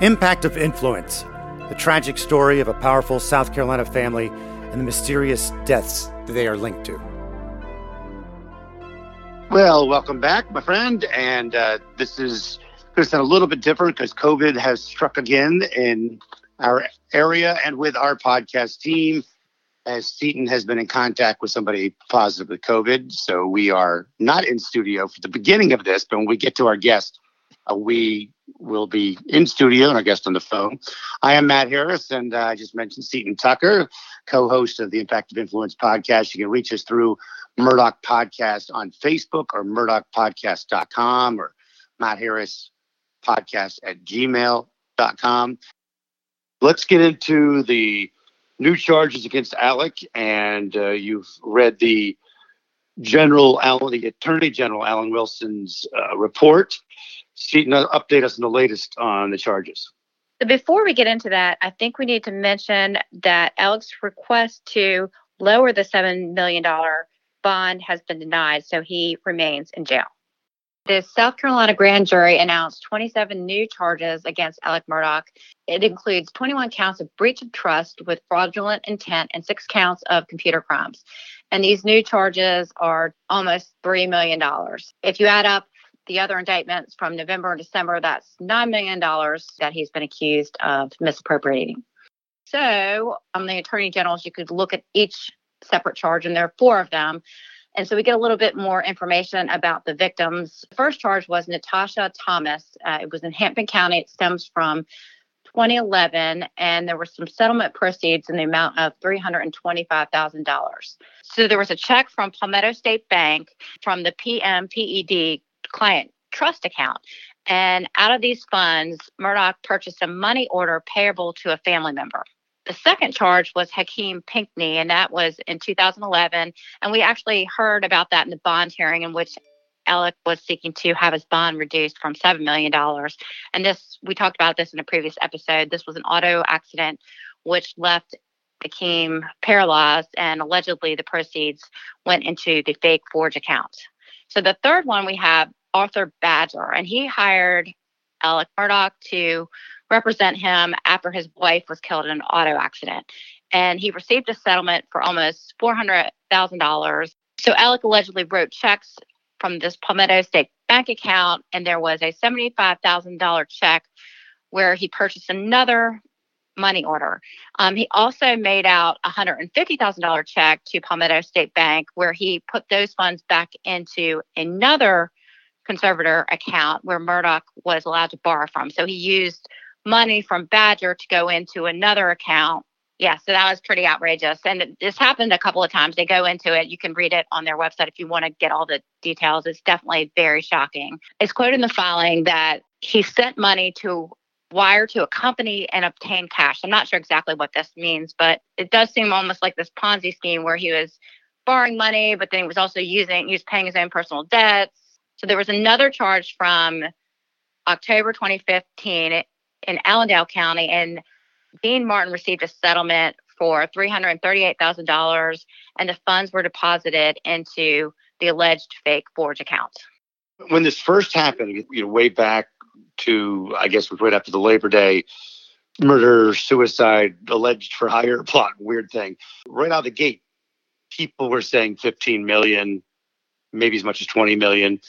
Impact of Influence the tragic story of a powerful South Carolina family and the mysterious deaths that they are linked to. Well, welcome back, my friend. And uh, this is going to sound a little bit different because COVID has struck again in our area and with our podcast team, as Seton has been in contact with somebody positive with COVID. So we are not in studio for the beginning of this, but when we get to our guest, we will be in studio and our guest on the phone. I am Matt Harris, and uh, I just mentioned Seton Tucker, co-host of the Impact of Influence podcast. You can reach us through Murdaugh Podcast on Facebook or murdaughpodcast.com or Matt Harris podcast at gmail.com. Let's get into the new charges against Alec, and uh, you've read the General Allen, the Attorney General Alan Wilson's uh, report. Seton, update us on the latest on the charges. Before we get into that, I think we need to mention that Alec's request to lower the $7 million bond has been denied, so he remains in jail. The South Carolina grand jury announced 27 new charges against Alex Murdaugh. It includes 21 counts of breach of trust with fraudulent intent and six counts of computer crimes. And these new charges are almost $3 million. If you add up the other indictments from November and December, that's $9 million that he's been accused of misappropriating. So, on um, the attorney generals, you could look at each separate charge, and there are four of them. And so we get a little bit more information about the victims. The first charge was Natasha Thomas. Uh, it was in Hampton County. It stems from 2011, and there were some settlement proceeds in the amount of $325,000. So there was a check from Palmetto State Bank from the PMPED client trust account. And out of these funds, Murdaugh purchased a money order payable to a family member. The second charge was Hakeem Pinkney, and that was in 2011. And we actually heard about that in the bond hearing in which Alec was seeking to have his bond reduced from $7 million. And this, we talked about this in a previous episode. This was an auto accident which left Hakeem paralyzed, and allegedly the proceeds went into the fake Forge account. So the third one we have Arthur Badger, and he hired Alex Murdaugh to represent him after his wife was killed in an auto accident. And he received a settlement for almost $400,000. So Alec allegedly wrote checks from this Palmetto State bank account, and there was a $75,000 check where he purchased another money order. Um, he also made out a $150,000 check to Palmetto State Bank where he put those funds back into another conservator account where Murdaugh was allowed to borrow from. So he used money from Badger to go into another account. Yeah, so that was pretty outrageous. And this happened a couple of times. They go into it. You can read it on their website if you want to get all the details. It's definitely very shocking. It's quoted in the filing that he sent money to wire to a company and obtain cash. I'm not sure exactly what this means, but it does seem almost like this Ponzi scheme where he was borrowing money, but then he was also using, he was paying his own personal debts. So there was another charge from October 2015 in Allendale County, and Dean Martin received a settlement for $338,000, and the funds were deposited into the alleged fake Forge account. When this first happened, you know, way back to, I guess, was right after the Labor Day murder, suicide, alleged for hire plot, weird thing. Right out of the gate, people were saying 15 million, maybe as much as 20 million,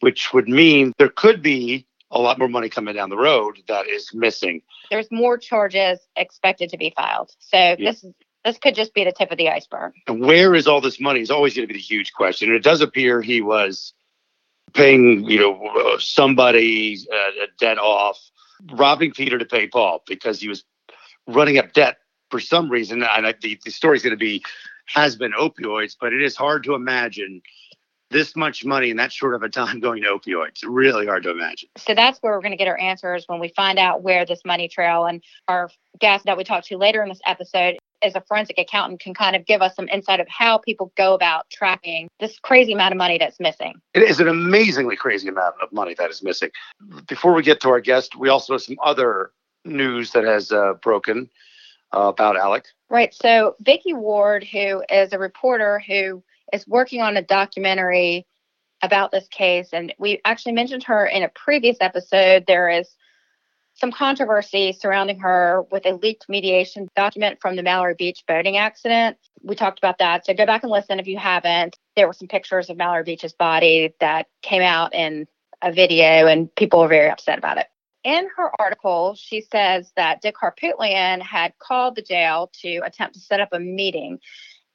which would mean there could be a lot more money coming down the road that is missing. There's more charges expected to be filed. So yeah. this this could just be the tip of the iceberg. And where is all this money is always going to be the huge question. And it does appear he was paying, you know, somebody uh, a debt off, robbing Peter to pay Paul because he was running up debt for some reason. And I, the, the story is going to be has been opioids, but it is hard to imagine this much money in that short of a time going to opioids. Really hard to imagine. So that's where we're going to get our answers when we find out where this money trail and our guest that we talked to later in this episode as a forensic accountant can kind of give us some insight of how people go about tracking this crazy amount of money that's missing. It is an amazingly crazy amount of money that is missing. Before we get to our guest, we also have some other news that has uh, broken uh, about Alec. Right. So Vicky Ward, who is a reporter who is working on a documentary about this case. And we actually mentioned her in a previous episode. There is some controversy surrounding her with a leaked mediation document from the Mallory Beach boating accident. We talked about that. So go back and listen if you haven't. There were some pictures of Mallory Beach's body that came out in a video, and people were very upset about it. In her article, she says that Dick Harpootlian had called the jail to attempt to set up a meeting.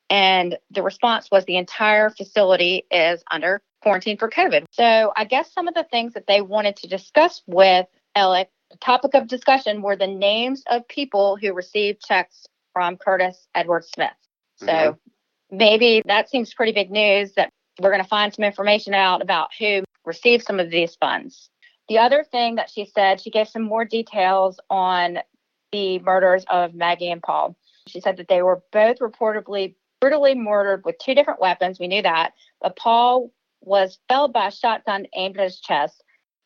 And the response was the entire facility is under quarantine for COVID. So I guess some of the things that they wanted to discuss with Alec, the topic of discussion were the names of people who received checks from Curtis Edward Smith. So mm-hmm. maybe that seems pretty big news that we're going to find some information out about who received some of these funds. The other thing that she said, she gave some more details on the murders of Maggie and Paul. She said that they were both reportedly brutally murdered with two different weapons. We knew that. But Paul was felled by a shotgun aimed at his chest.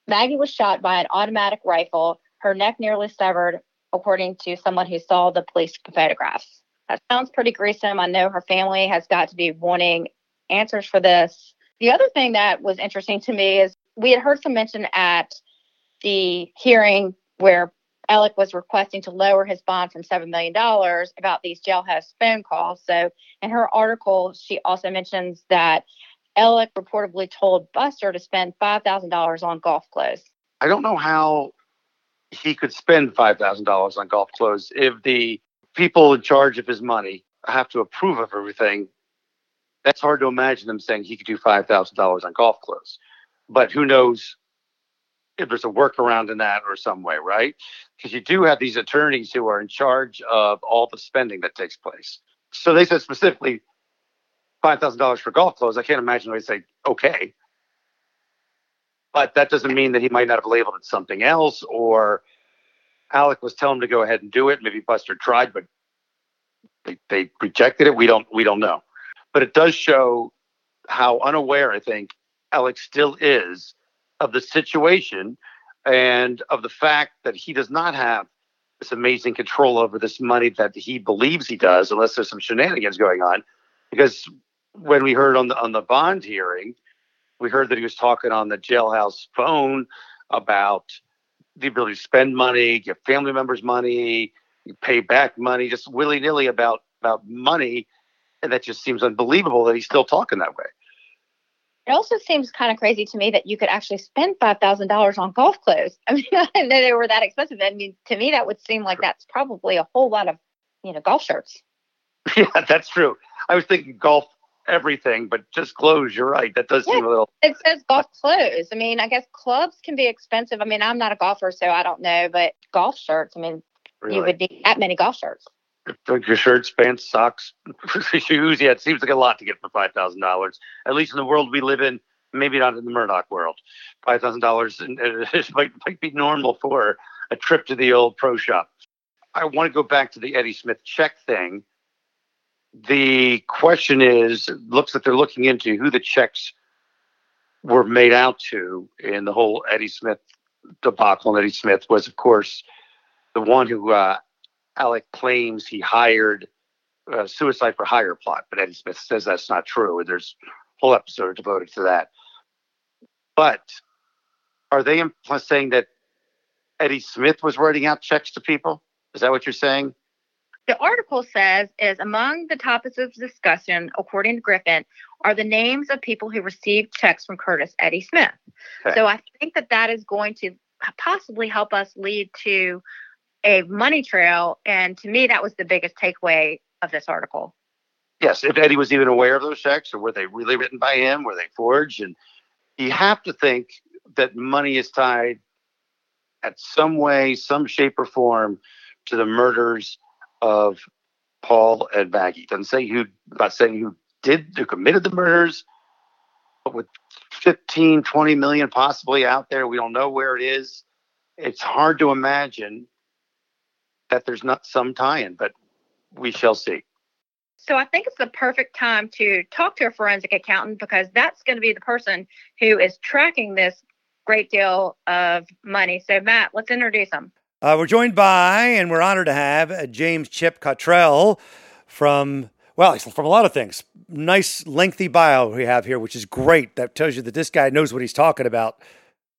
Maggie was shot by an automatic rifle, her neck nearly severed, according to someone who saw the police photographs. That sounds pretty gruesome. I know her family has got to be wanting answers for this. The other thing that was interesting to me is we had heard some mention at the hearing where Alec was requesting to lower his bond from $7 million about these jailhouse phone calls. So in her article, she also mentions that Alec reportedly told Buster to spend $5,000 on golf clothes. I don't know how he could spend $5,000 on golf clothes if the people in charge of his money have to approve of everything. That's hard to imagine them saying he could do $5,000 on golf clothes but who knows if there's a workaround in that or some way, right? Because you do have these attorneys who are in charge of all the spending that takes place. So they said specifically five thousand dollars for golf clothes. I can't imagine they'd say okay, but that doesn't mean that he might not have labeled it something else, or Alec was telling him to go ahead and do it. Maybe Buster tried, but they, they rejected it. We don't we don't know, but it does show how unaware I think Alex still is of the situation and of the fact that he does not have this amazing control over this money that he believes he does, unless there's some shenanigans going on. Because when we heard on the on the bond hearing, we heard that he was talking on the jailhouse phone about the ability to spend money, give family members money, pay back money, just willy nilly about about money, and that just seems unbelievable that he's still talking that way. It also seems kind of crazy to me that you could actually spend five thousand dollars on golf clothes. I mean, I didn't know they were that expensive. I mean, to me, that would seem like that's probably a whole lot of, you know, golf shirts. Yeah, that's true. I was thinking golf everything, but just clothes. You're right. That does yeah, seem a little. It says golf clothes. I mean, I guess clubs can be expensive. I mean, I'm not a golfer, so I don't know, but golf shirts. I mean, really? you would need that many golf shirts like your shirts, pants, socks, shoes. Yeah, it seems like a lot to get for five thousand dollars. At least in the world we live in, maybe not in the Murdaugh world. Five thousand dollars might might be normal for a trip to the old pro shop. I want to go back to the Eddie Smith check thing. The question is, looks like they're looking into who the checks were made out to in the whole Eddie Smith debacle. And Eddie Smith was, of course, the one who uh, Alec claims he hired a suicide for hire plot, but Eddie Smith says that's not true. And there's a whole episode devoted to that. But are they saying that Eddie Smith was writing out checks to people? Is that what you're saying? The article says is among the topics of discussion, according to Griffin, are the names of people who received checks from Curtis Eddie Smith. Okay. So I think that that is going to possibly help us lead to a money trail. And to me, that was the biggest takeaway of this article. Yes, if Eddie was even aware of those checks, or were they really written by him? Were they forged? And you have to think that money is tied at some way, some shape or form to the murders of Paul and Maggie. Doesn't say who, not saying who did, who committed the murders, but with 15, 20 million possibly out there, we don't know where it is. It's hard to imagine that there's not some tie-in, but we shall see. So I think it's the perfect time to talk to a forensic accountant because that's going to be the person who is tracking this great deal of money. So Matt, let's introduce him. Uh, we're joined by, and we're honored to have uh, James Chip Cottrell from well, from a lot of things. Nice lengthy bio we have here, which is great. That tells you that this guy knows what he's talking about.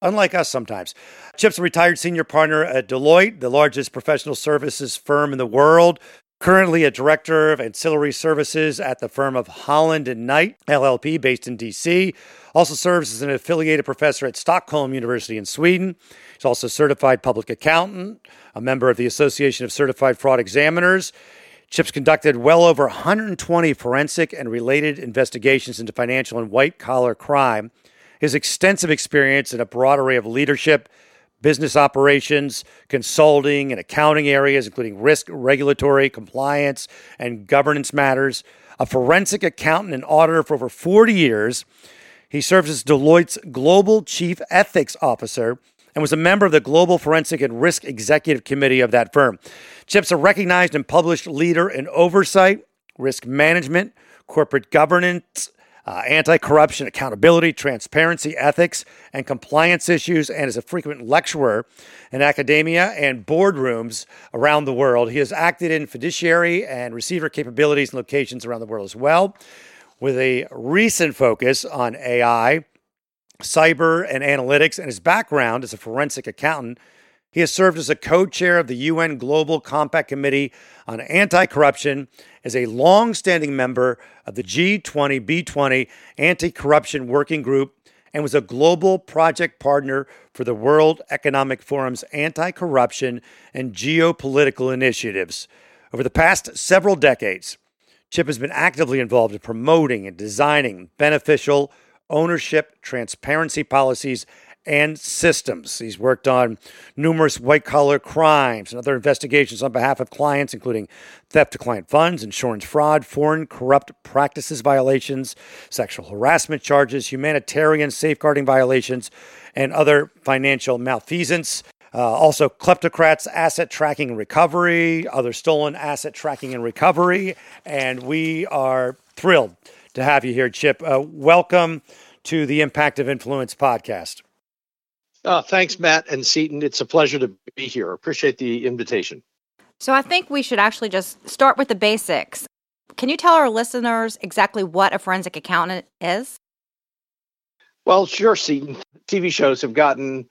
Unlike us sometimes. Chip's a retired senior partner at Deloitte, the largest professional services firm in the world. Currently a director of ancillary services at the firm of Holland and Knight, LLP, based in DC. Also serves as an affiliated professor at Stockholm University in Sweden. He's also a certified public accountant, a member of the Association of Certified Fraud Examiners. Chips conducted well over 120 forensic and related investigations into financial and white collar crime. His extensive experience in a broad array of leadership, business operations, consulting, and accounting areas, including risk, regulatory, compliance, and governance matters. A forensic accountant and auditor for over 40 years, he serves as Deloitte's Global Chief Ethics Officer and was a member of the Global Forensic and Risk Executive Committee of that firm. Chip's a recognized and published leader in oversight, risk management, corporate governance, uh, anti corruption, accountability, transparency, ethics, and compliance issues, and is a frequent lecturer in academia and boardrooms around the world. He has acted in fiduciary and receiver capabilities in locations around the world as well, with a recent focus on AI, cyber, and analytics, and his background as a forensic accountant. He has served as a co chair of the UN Global Compact Committee on Anti Corruption is a long standing member of the G20 B20 Anti Corruption Working Group and was a global project partner for the World Economic Forum's anti corruption and geopolitical initiatives. Over the past several decades, Chip has been actively involved in promoting and designing beneficial ownership transparency policies and systems. He's worked on numerous white collar crimes and other investigations on behalf of clients, including theft of client funds, insurance fraud, foreign corrupt practices violations, sexual harassment charges, humanitarian safeguarding violations, and other financial malfeasance. Uh, also, kleptocrats, asset tracking and recovery, other stolen asset tracking and recovery. And we are thrilled to have you here, Chip. Uh, welcome to the Impact of Influence podcast. Uh, thanks, Matt and Seaton. It's a pleasure to be here. Appreciate the invitation. So, I think we should actually just start with the basics. Can you tell our listeners exactly what a forensic accountant is? Well, sure, Seaton. TV shows have gotten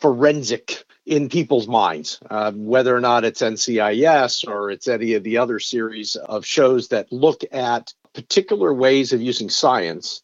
forensic in people's minds, uh, whether or not it's NCIS or it's any of the other series of shows that look at particular ways of using science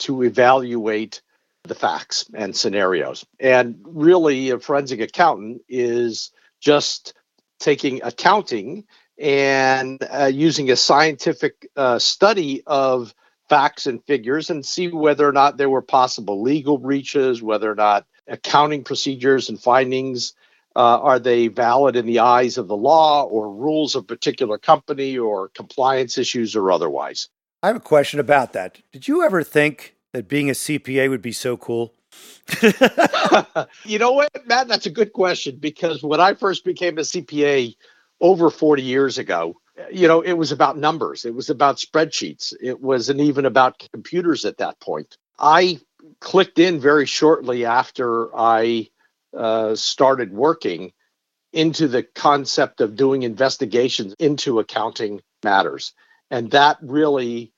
to evaluate the facts and scenarios. And really, a forensic accountant is just taking accounting and uh, using a scientific uh, study of facts and figures and see whether or not there were possible legal breaches, whether or not accounting procedures and findings uh, are they valid in the eyes of the law or rules of particular company or compliance issues or otherwise. I have a question about that. Did you ever think that being a CPA would be so cool? you know what, Matt? That's a good question because when I first became a CPA over 40 years ago, you know, it was about numbers, it was about spreadsheets, it wasn't even about computers at that point. I clicked in very shortly after I uh, started working into the concept of doing investigations into accounting matters. And that really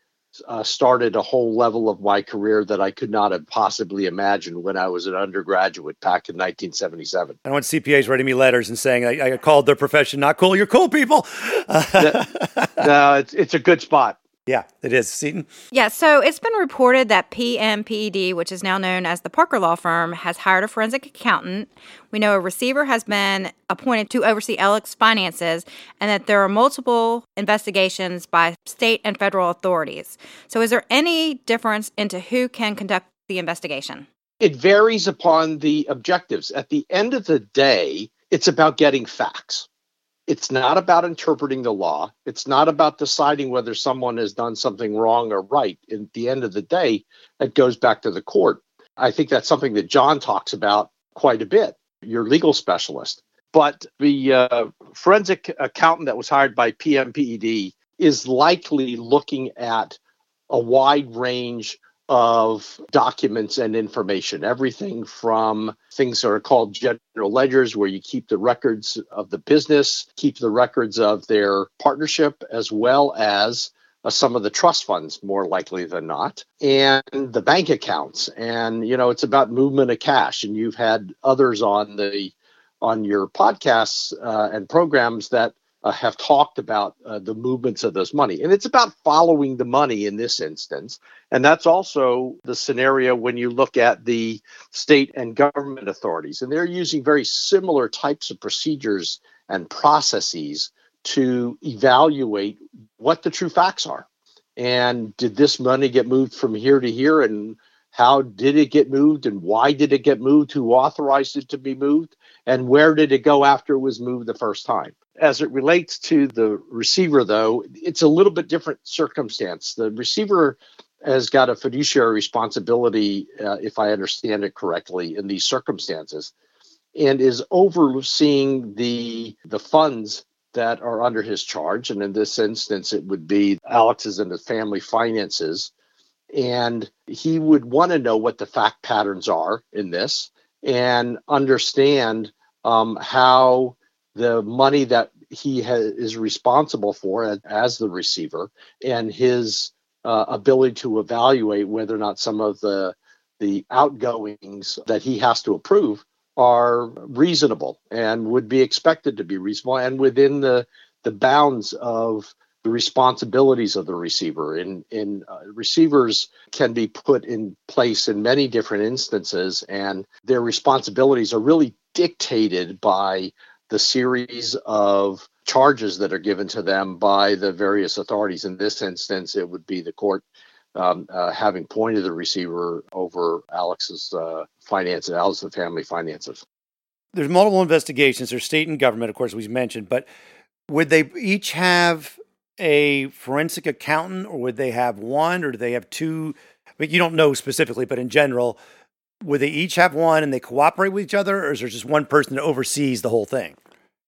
uh, started a whole level of my career that I could not have possibly imagined when I was an undergraduate back in 1977. I want CPAs writing me letters and saying I, I called their profession not cool. You're cool, people. no, it's it's a good spot. Yeah, it is. Seaton? Yeah, so it's been reported that PMPED, which is now known as the Parker Law Firm, has hired a forensic accountant. We know a receiver has been appointed to oversee Alex finances, and that there are multiple investigations by state and federal authorities. So, is there any difference into who can conduct the investigation? It varies upon the objectives. At the end of the day, it's about getting facts. It's not about interpreting the law. It's not about deciding whether someone has done something wrong or right. At the end of the day, it goes back to the court. I think that's something that John talks about quite a bit, your legal specialist. But the uh, forensic accountant that was hired by PMPED is likely looking at a wide range of documents and information, everything from things that are called general ledgers, where you keep the records of the business, keep the records of their partnership, as well as uh, some of the trust funds more likely than not and the bank accounts. And you know it's about movement of cash. And you've had others on the on your podcasts uh, and programs that uh, have talked about uh, the movements of those money and it's about following the money in this instance and that's also the scenario when you look at the state and government authorities and they're using very similar types of procedures and processes to evaluate what the true facts are. And did this money get moved from here to here? And how did it get moved? And why did it get moved? Who authorized it to be moved? And where did it go after it was moved the first time? As it relates to the receiver, though, it's a little bit different circumstance. The receiver has got a fiduciary responsibility, uh, if I understand it correctly, in these circumstances, and is overseeing the the funds that are under his charge. And in this instance, it would be Alex's and his family finances. And he would want to know what the fact patterns are in this and understand um, how the money that he is responsible for as the receiver and his uh, ability to evaluate whether or not some of the the outgoings that he has to approve are reasonable and would be expected to be reasonable and within the the bounds of the responsibilities of the receiver. In in uh, receivers can be put in place in many different instances, and their responsibilities are really dictated by the series of charges that are given to them by the various authorities. In this instance, it would be the court um, uh, having pointed the receiver over Alex's uh, finances, Alex's family finances. There's multiple investigations. There's state and government, of course, we mentioned, but would they each have a forensic accountant, or would they have one, or do they have two? I mean, you don't know specifically, but in general, would they each have one and they cooperate with each other, or is there just one person that oversees the whole thing?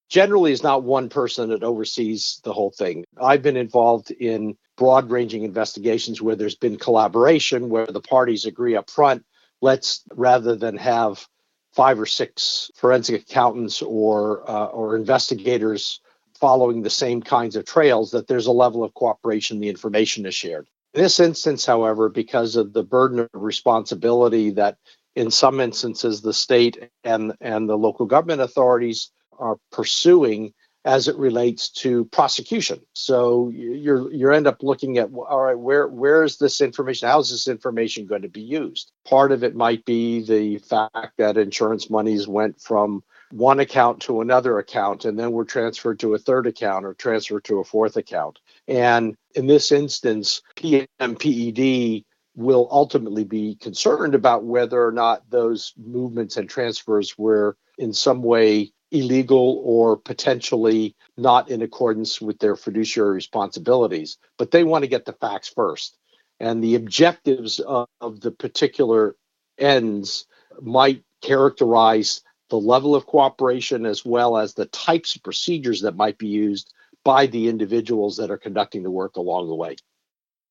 Generally, is not one person that oversees the whole thing. I've been involved in broad ranging investigations where there's been collaboration, where the parties agree up front. Let's rather than have five or six forensic accountants or uh, or investigators following the same kinds of trails, that there's a level of cooperation, the information is shared. In this instance, however, because of the burden of responsibility that in some instances the state and, and the local government authorities are pursuing, as it relates to prosecution. So you're you end up looking at all right, where where is this information? How is this information going to be used? Part of it might be the fact that insurance monies went from one account to another account and then were transferred to a third account or transferred to a fourth account. And in this instance, PMPED will ultimately be concerned about whether or not those movements and transfers were in some way illegal or potentially not in accordance with their fiduciary responsibilities, but they want to get the facts first. And the objectives of, of the particular ends might characterize the level of cooperation as well as the types of procedures that might be used by the individuals that are conducting the work along the way.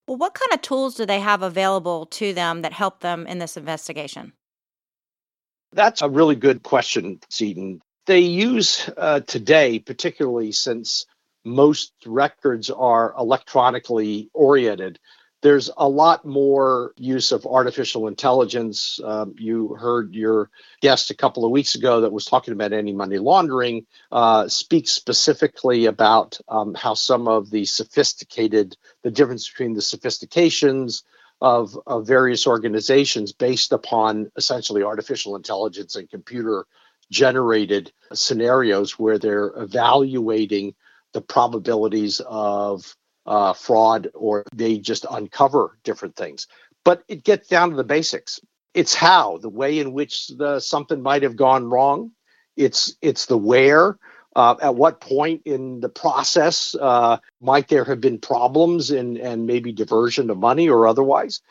Well, what kind of tools do they have available to them that help them in this investigation? That's a really good question, Seaton they use uh, today, particularly since most records are electronically oriented, there's a lot more use of artificial intelligence. Um, you heard your guest a couple of weeks ago that was talking about anti money laundering uh, speak specifically about um, how some of the sophisticated, the difference between the sophistications of, of various organizations based upon essentially artificial intelligence and computer generated scenarios where they're evaluating the probabilities of uh, fraud or they just uncover different things. But it gets down to the basics. It's how, the way in which the, something might have gone wrong. It's it's the where. Uh, at what point in the process uh, might there have been problems and and maybe diversion of money or otherwise?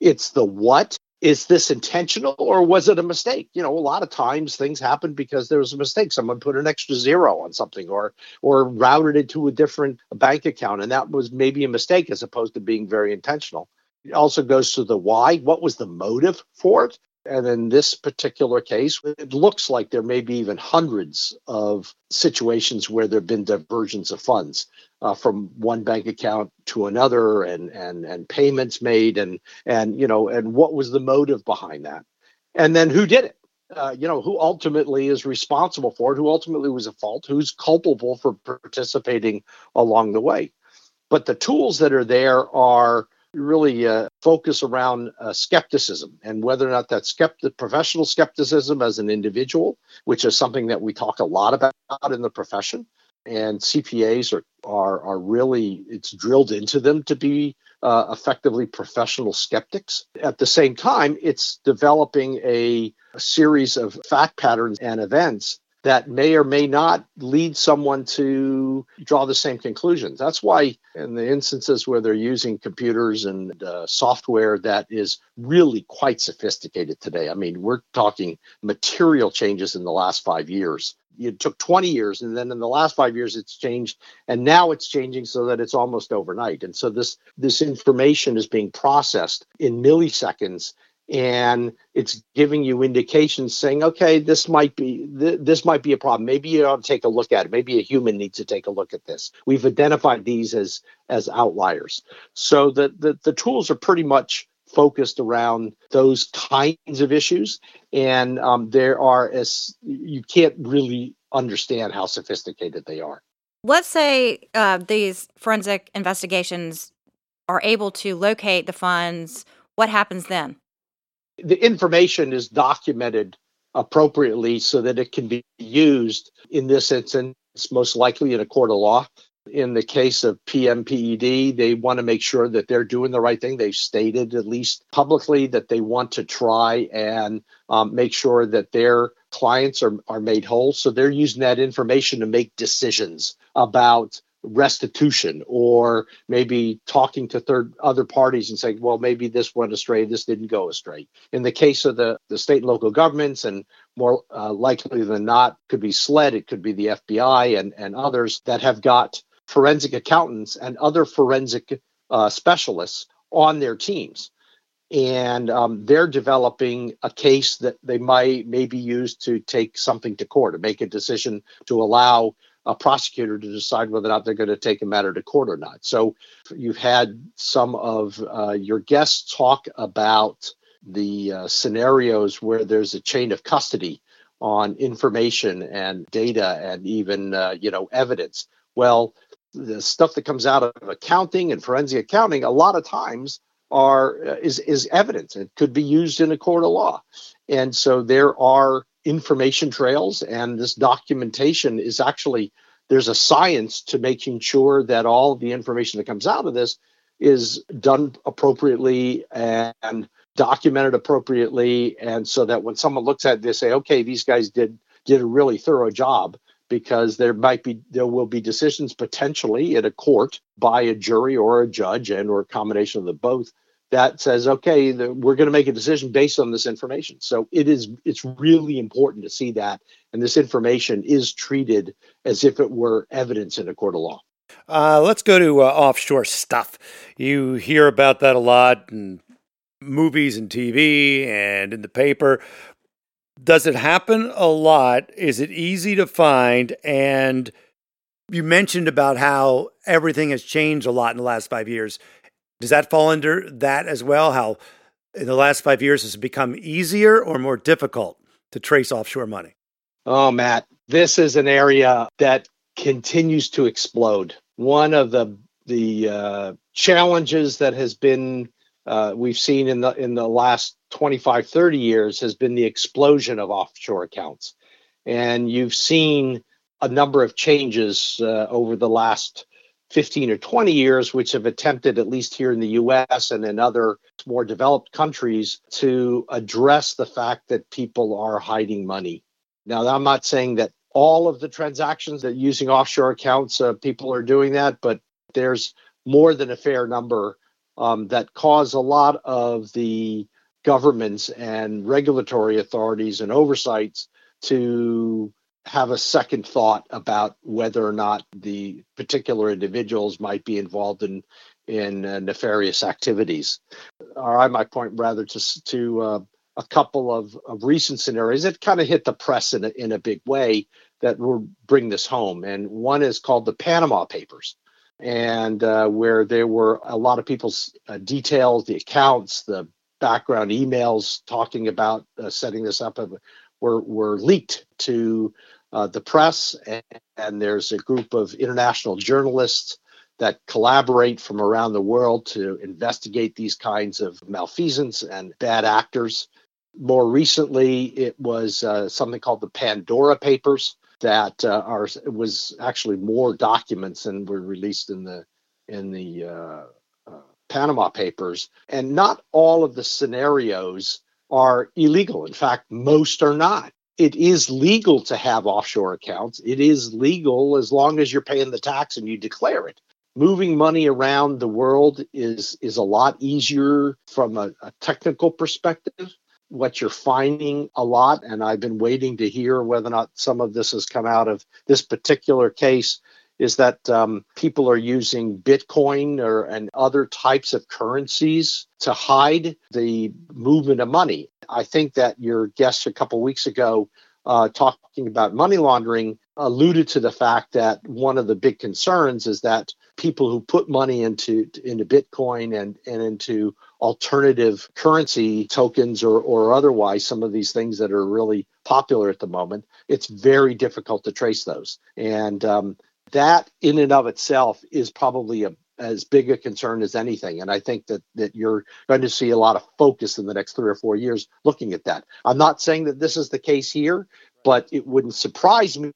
It's the what. Is this intentional or was it a mistake? You know a lot of times things happen because there was a mistake. Someone put an extra zero on something or or routed it to a different bank account and that was maybe a mistake as opposed to being very intentional. It also goes to the why. What was the motive for it And in this particular case, it looks like there may be even hundreds of situations where there have been diversions of funds uh, from one bank account to another and, and, and payments made and, and, you know, and what was the motive behind that? And then who did it? Uh, you know, who ultimately is responsible for it, who ultimately was at fault, who's culpable for participating along the way. But the tools that are there are really uh, focus around uh, skepticism and whether or not that skeptic, professional skepticism as an individual, which is something that we talk a lot about in the profession, and CPAs are are, are really it's drilled into them to be uh, effectively professional skeptics. At the same time, it's developing a, a series of fact patterns and events that may or may not lead someone to draw the same conclusions. That's why, in the instances where they're using computers and uh, software that is really quite sophisticated today, I mean, we're talking material changes in the last five years. It took 20 years, and then in the last five years, it's changed, and now it's changing so that it's almost overnight. And so this this information is being processed in milliseconds and it's giving you indications saying okay this might be th- this might be a problem. Maybe you ought to take a look at it. Maybe a human needs to take a look at this. We've identified these as as outliers. So the the, the tools are pretty much focused around those kinds of issues and um, there are as you can't really understand how sophisticated they are. Let's say uh, these forensic investigations are able to locate the funds. What happens then the information is documented appropriately so that it can be used in this instance, most likely in a court of law. In the case of PMPED, they want to make sure that they're doing the right thing. They've stated, at least publicly, that they want to try and um, make sure that their clients are, are made whole. So they're using that information to make decisions about restitution or maybe talking to third other parties and saying well maybe this went astray this didn't go astray. In the case of the, the state and local governments and more uh, likely than not could be SLED it could be the fbi and, and others that have got forensic accountants and other forensic uh, specialists on their teams. And um, they're developing a case that they might maybe use to take something to court or make a decision to allow a prosecutor to decide whether or not they're going to take a matter to court or not. So you've had some of uh, your guests talk about the uh, scenarios where there's a chain of custody on information and data and even uh, you know evidence. Well, the stuff that comes out of accounting and forensic accounting a lot of times are uh, is is evidence. It could be used in a court of law, and so there are information trails and this documentation is actually there's a science to making sure that all the information that comes out of this is done appropriately and documented appropriately. And so that when someone looks at it they say okay these guys did did a really thorough job because there might be there will be decisions potentially in a court by a jury or a judge and or a combination of the both that says, okay, the, we're going to make a decision based on this information. So it is it's really important to see that, and this information is treated as if it were evidence in a court of law. Uh, let's go to uh, offshore stuff. You hear about that a lot in movies and TV and in the paper. Does it happen a lot? Is it easy to find? And you mentioned about how everything has changed a lot in the last five years. Does that fall under that as well? How in the last five years has it become easier or more difficult to trace offshore money? Oh, Matt, this is an area that continues to explode. One of the the uh, challenges that has been uh, we've seen in the in the last 25 30 years has been the explosion of offshore accounts and you've seen a number of changes uh, over the last 15 or 20 years, which have attempted, at least here in the US and in other more developed countries, to address the fact that people are hiding money. Now, I'm not saying that all of the transactions that using offshore accounts, uh, people are doing that, but there's more than a fair number um, that cause a lot of the governments and regulatory authorities and oversights to have a second thought about whether or not the particular individuals might be involved in in uh, nefarious activities. Or I might point rather to to uh, a couple of, of recent scenarios that kind of hit the press in a, in a big way that will bring this home. And one is called the Panama Papers, and uh, where there were a lot of people's uh, details, the accounts, the background emails talking about uh, setting this up were, were leaked to uh, the press. And, and there's a group of international journalists that collaborate from around the world to investigate these kinds of malfeasance and bad actors. More recently, it was uh, something called the Pandora Papers that uh, are was actually more documents than were released in the in the uh, uh, Panama Papers, and not all of the scenarios are illegal. In fact, most are not. It is legal to have offshore accounts. It is legal as long as you're paying the tax and you declare it moving money around the world is is a lot easier from a, a, technical perspective what you're finding a lot and i've been waiting to hear whether or not some of this has come out of this particular case is that um, people are using bitcoin or and other types of currencies to hide the movement of money i think that your guest a couple weeks ago uh, talking about money laundering alluded to the fact that one of the big concerns is that people who put money into into Bitcoin and, and into alternative currency tokens or, or otherwise, some of these things that are really popular at the moment, it's very difficult to trace those. And um, that in and of itself is probably a, as big a concern as anything. And I think that that you're going to see a lot of focus in the next three or four years looking at that. I'm not saying that this is the case here, but it wouldn't surprise me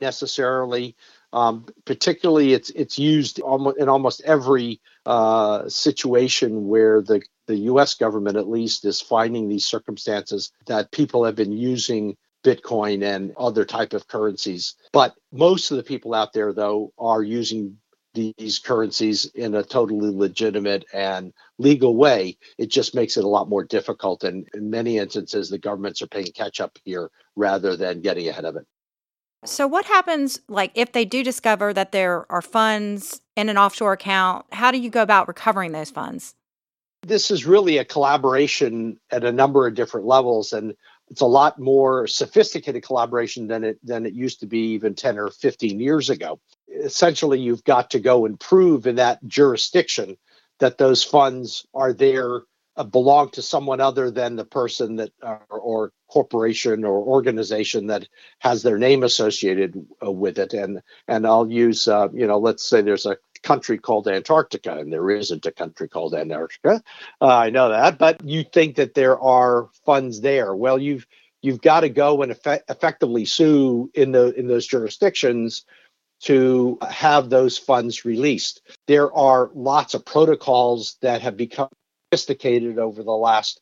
necessarily. Um, particularly, it's it's used in almost every uh, situation where the the U.S. government, at least, is finding these circumstances that people have been using Bitcoin and other type of currencies. But most of the people out there, though, are using these currencies in a totally legitimate and legal way. It just makes it a lot more difficult. And in many instances, the governments are paying catch up here rather than getting ahead of it. So, what happens, like, if they do discover that there are funds in an offshore account? How do you go about recovering those funds? This is really a collaboration at a number of different levels, and it's a lot more sophisticated collaboration than it than it used to be even 10 or 15 years ago. Essentially, you've got to go and prove in that jurisdiction that those funds are there uh, belong to someone other than the person that uh, or corporation or organization that has their name associated uh, with it and and I'll use uh, you know let's say there's a country called Antarctica and there isn't a country called Antarctica uh, I know that but you think that there are funds there well you've you've got to go and effect- effectively sue in the in those jurisdictions to have those funds released. There are lots of protocols that have become sophisticated over the last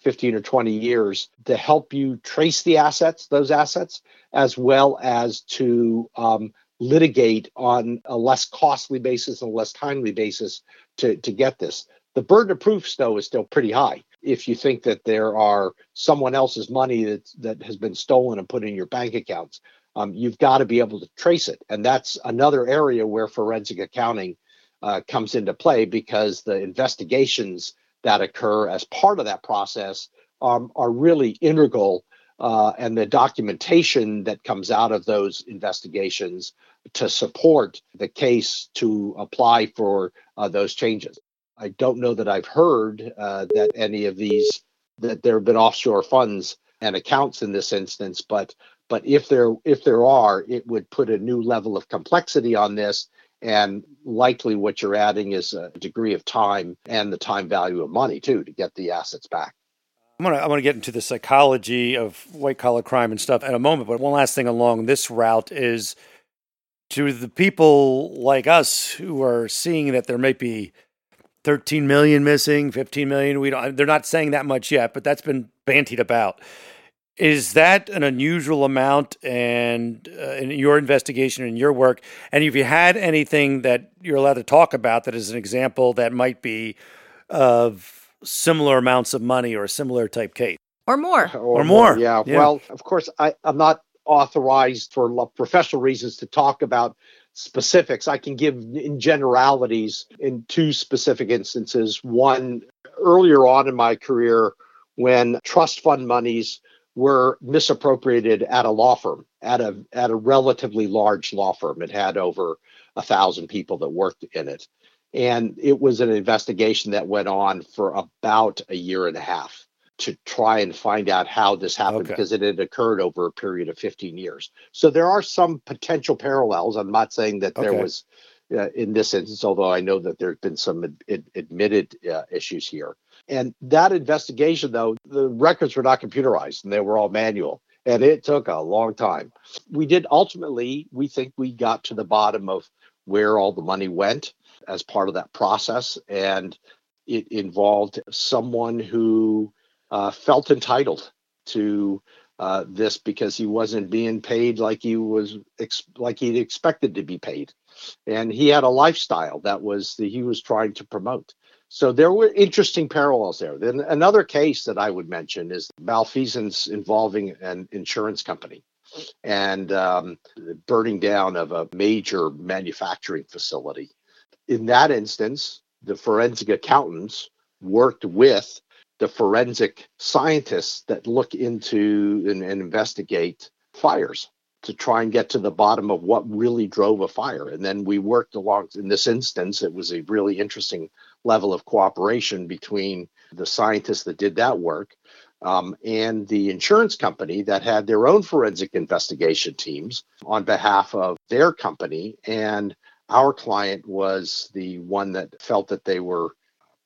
15 or 20 years to help you trace the assets, those assets, as well as to um, litigate on a less costly basis and a less timely basis to, to get this. The burden of proof, though, is still pretty high. If you think that there are someone else's money that, that has been stolen and put in your bank accounts, um, you've got to be able to trace it. And that's another area where forensic accounting uh, comes into play because the investigations that occur as part of that process um, are really integral. Uh, and the documentation that comes out of those investigations to support the case to apply for uh, those changes. I don't know that I've heard uh, that any of these that there have been offshore funds and accounts in this instance, but but if there if there are, it would put a new level of complexity on this and likely what you're adding is a degree of time and the time value of money too to get the assets back. I'm gonna I want to get into the psychology of white collar crime and stuff in a moment, but one last thing along this route is to the people like us who are seeing that there might be 13 million missing, 15 million. We don't. They're not saying that much yet, but that's been bantied about. Is that an unusual amount? And uh, in your investigation and your work, and if you had anything that you're allowed to talk about that is an example that might be of similar amounts of money or a similar type case, or more, or, or more. Yeah. yeah. Well, of course, I, I'm not authorized for professional reasons to talk about specifics. I can give in generalities in two specific instances. One, earlier on in my career, when trust fund monies were misappropriated at a law firm, at a at a relatively large law firm. It had over a thousand people that worked in it. And it was an investigation that went on for about a year and a half to try and find out how this happened Okay. because it had occurred over a period of 15 years. So there are some potential parallels. I'm not saying that there Okay. was uh, in this instance, although I know that there have been some ad- ad- admitted uh, issues here. And that investigation, though, the records were not computerized and they were all manual. And it took a long time. We did ultimately, we think we got to the bottom of where all the money went as part of that process. And it involved someone who uh, felt entitled to uh, this because he wasn't being paid like he was ex- like he'd expected to be paid, and he had a lifestyle that was that he was trying to promote. So there were interesting parallels there. Then another case that I would mention is malfeasance involving an insurance company and um, burning down of a major manufacturing facility. In that instance, the forensic accountants worked with the forensic scientists that look into and, and investigate fires to try and get to the bottom of what really drove a fire. And then we worked along, in this instance, it was a really interesting level of cooperation between the scientists that did that work um, and the insurance company that had their own forensic investigation teams on behalf of their company. And our client was the one that felt that they were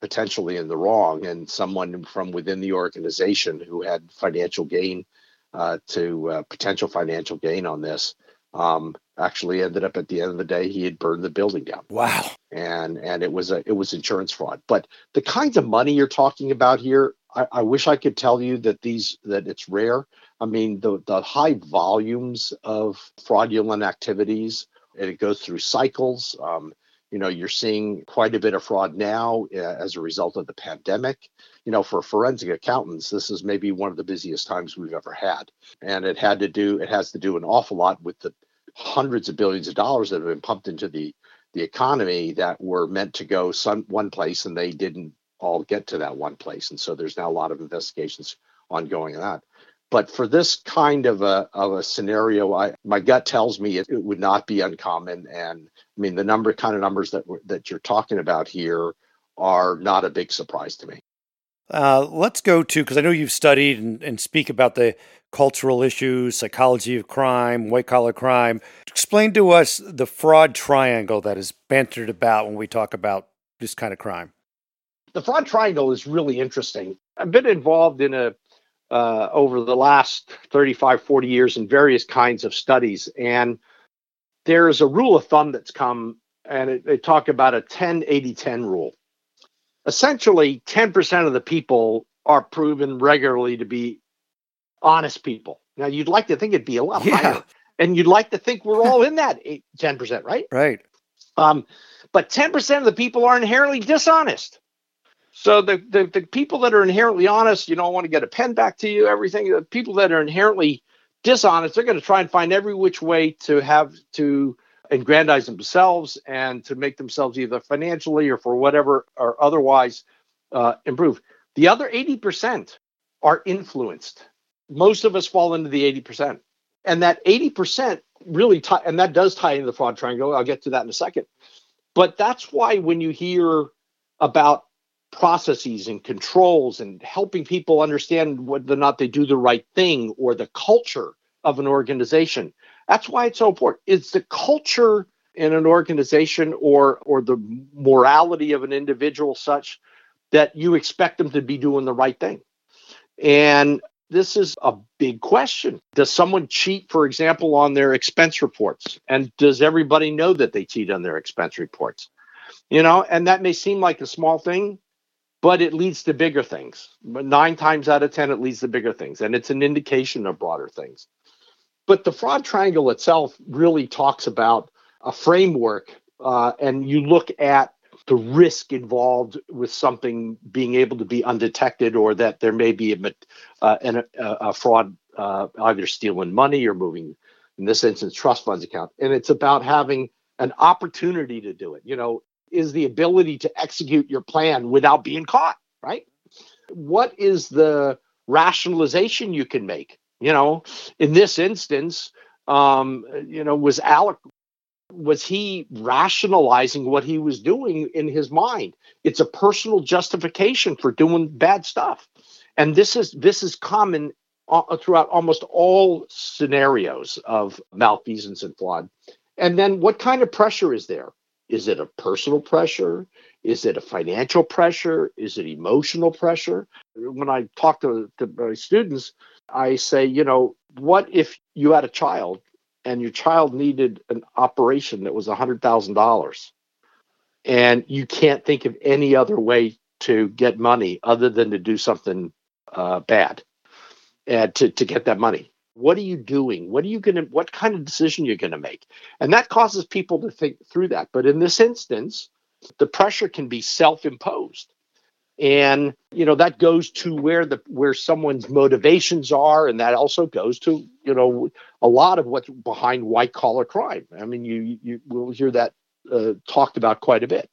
potentially in the wrong, and someone from within the organization who had financial gain uh, to uh, potential financial gain on this um, actually ended up at the end of the day he had burned the building down Wow. and and it was a it was insurance fraud. But the kinds of money you're talking about here, I, I wish I could tell you that these that it's rare. I mean, the the high volumes of fraudulent activities, and it goes through cycles. Um, you know, you're seeing quite a bit of fraud now uh, as a result of the pandemic. You know, for forensic accountants, this is maybe one of the busiest times we've ever had, and it had to do it has to do an awful lot with the hundreds of billions of dollars that have been pumped into the the economy that were meant to go some one place and they didn't all get to that one place and so there's now a lot of investigations ongoing on that but for this kind of a of a scenario I, my gut tells me it, it would not be uncommon and i mean the number kind of numbers that that you're talking about here are not a big surprise to me Uh, let's go to because I know you've studied and, and speak about the cultural issues, psychology of crime, white collar crime. Explain to us the fraud triangle that is bantered about when we talk about this kind of crime. the fraud triangle is really interesting. I've been involved in a uh, over the last 35, 40 years in various kinds of studies, and there's a rule of thumb that's come, and it, they talk about a 10 80 10 rule. Essentially, 10% of the people are proven regularly to be honest people. Now, you'd like to think it'd be a lot Yeah. higher, and you'd like to think we're all in that eight, 10%, right? Right. Um, but 10% of the people are inherently dishonest. So the, the, the people that are inherently honest, you don't want to get a pen back to you, everything. The people that are inherently dishonest, they're going to try and find every which way to have to aggrandize themselves and to make themselves either financially or for whatever or otherwise uh, improve. The other 80% are influenced. Most of us fall into the 80%. And that 80% really tie, and that does tie into the fraud triangle. I'll get to that in a second. But that's why when you hear about processes and controls and helping people understand whether or not they do the right thing or the culture of an organization, that's why it's so important. It's the culture in an organization or or the morality of an individual such that you expect them to be doing the right thing. And this is a big question. Does someone cheat, for example, on their expense reports? And does everybody know that they cheat on their expense reports? You know, and that may seem like a small thing, but it leads to bigger things. Nine times out of 10, it leads to bigger things. And it's an indication of broader things. But the fraud triangle itself really talks about a framework, uh, and you look at the risk involved with something being able to be undetected or that there may be a, uh, an, a, a fraud uh, either stealing money or moving in this instance trust funds account and it's about having an opportunity to do it you know is the ability to execute your plan without being caught right What is the rationalization you can make? You know, in this instance, um, you know, was Alex was he rationalizing what he was doing in his mind? It's a personal justification for doing bad stuff, and this is this is common uh, throughout almost all scenarios of malfeasance and fraud. And then, what kind of pressure is there? Is it a personal pressure? Is it a financial pressure? Is it emotional pressure? When I talk to, to my students, I say, you know, what if you had a child and your child needed an operation that was $100,000 and you can't think of any other way to get money other than to do something uh, bad and to, to get that money? What are you doing? What are you going to, what kind of decision you're going to make? And that causes people to think through that. But in this instance, the pressure can be self-imposed. And you know that goes to where the where someone's motivations are, and that also goes to you know a lot of what's behind white collar crime. I mean, you you will hear that uh, talked about quite a bit.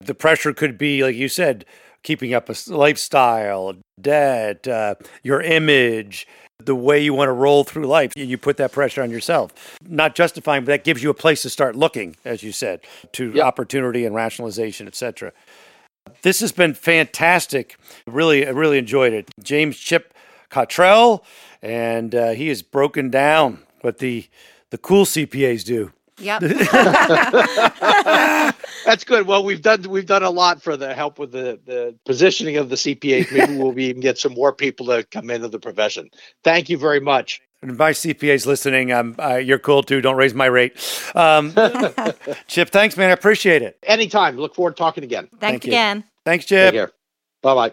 The pressure could be, like you said, keeping up a lifestyle, debt, uh, your image, the way you want to roll through life. You put that pressure on yourself. Not justifying, but that gives you a place to start looking, as you said, to yep. opportunity and rationalization, etc. This has been fantastic. Really, I really enjoyed it. James Chip Cottrell, and uh, he has broken down what the the cool CPAs do. Yep. That's good. Well, we've done we've done a lot for the help with the, the positioning of the CPAs. Maybe we'll even get some more people to come into the profession. Thank you very much. And my CPA's listening. Um, uh, you're cool too. Don't raise my rate. Um, Chip, thanks, man. I appreciate it. Anytime. Look forward to talking again. Thanks Thank again. Thanks, Chip. Bye bye.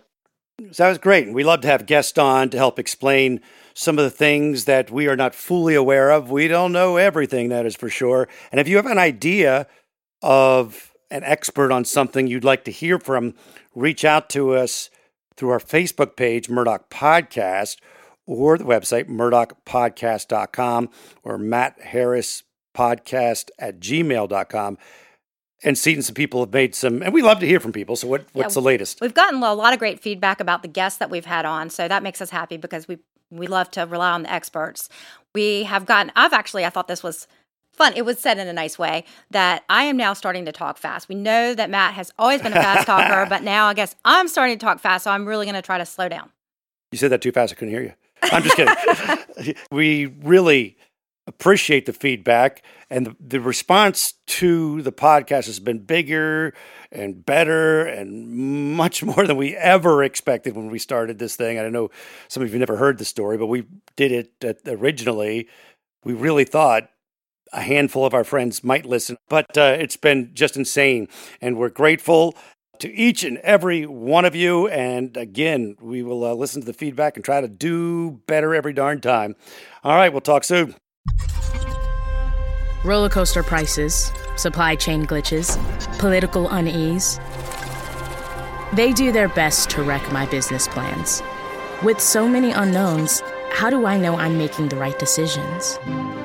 So that was great. And we love to have guests on to help explain some of the things that we are not fully aware of. We don't know everything, that is for sure. And if you have an idea of an expert on something you'd like to hear from, reach out to us through our Facebook page, Murdaugh Podcast, or the website, murdaughpodcast.com or Matt Harris podcast at gmail.com and seen some people have made some, and we love to hear from people. So, what, what's yeah, the latest? We've gotten a lot of great feedback about the guests that we've had on. So, that makes us happy because we, we love to rely on the experts. We have gotten, I've actually, I thought this was fun. It was said in a nice way that I am now starting to talk fast. We know that Matt has always been a fast talker, but now I guess I'm starting to talk fast. So, I'm really going to try to slow down. You said that too fast. I couldn't hear you. I'm just kidding. we really appreciate the feedback and the, response to the podcast has been bigger and better and much more than we ever expected when we started this thing. I know some of you never heard the story, but we did it originally. We really thought a handful of our friends might listen, but uh, it's been just insane. And we're grateful to each and every one of you. And again, we will uh, listen to the feedback and try to do better every darn time. All right, we'll talk soon. Roller coaster prices, supply chain glitches, political unease. They do their best to wreck my business plans. With so many unknowns, how do I know I'm making the right decisions?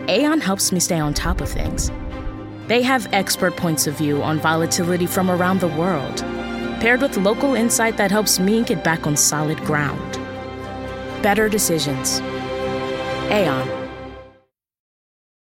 Aon helps me stay on top of things. They have expert points of view on volatility from around the world, paired with local insight that helps me get back on solid ground. Better decisions. Aon.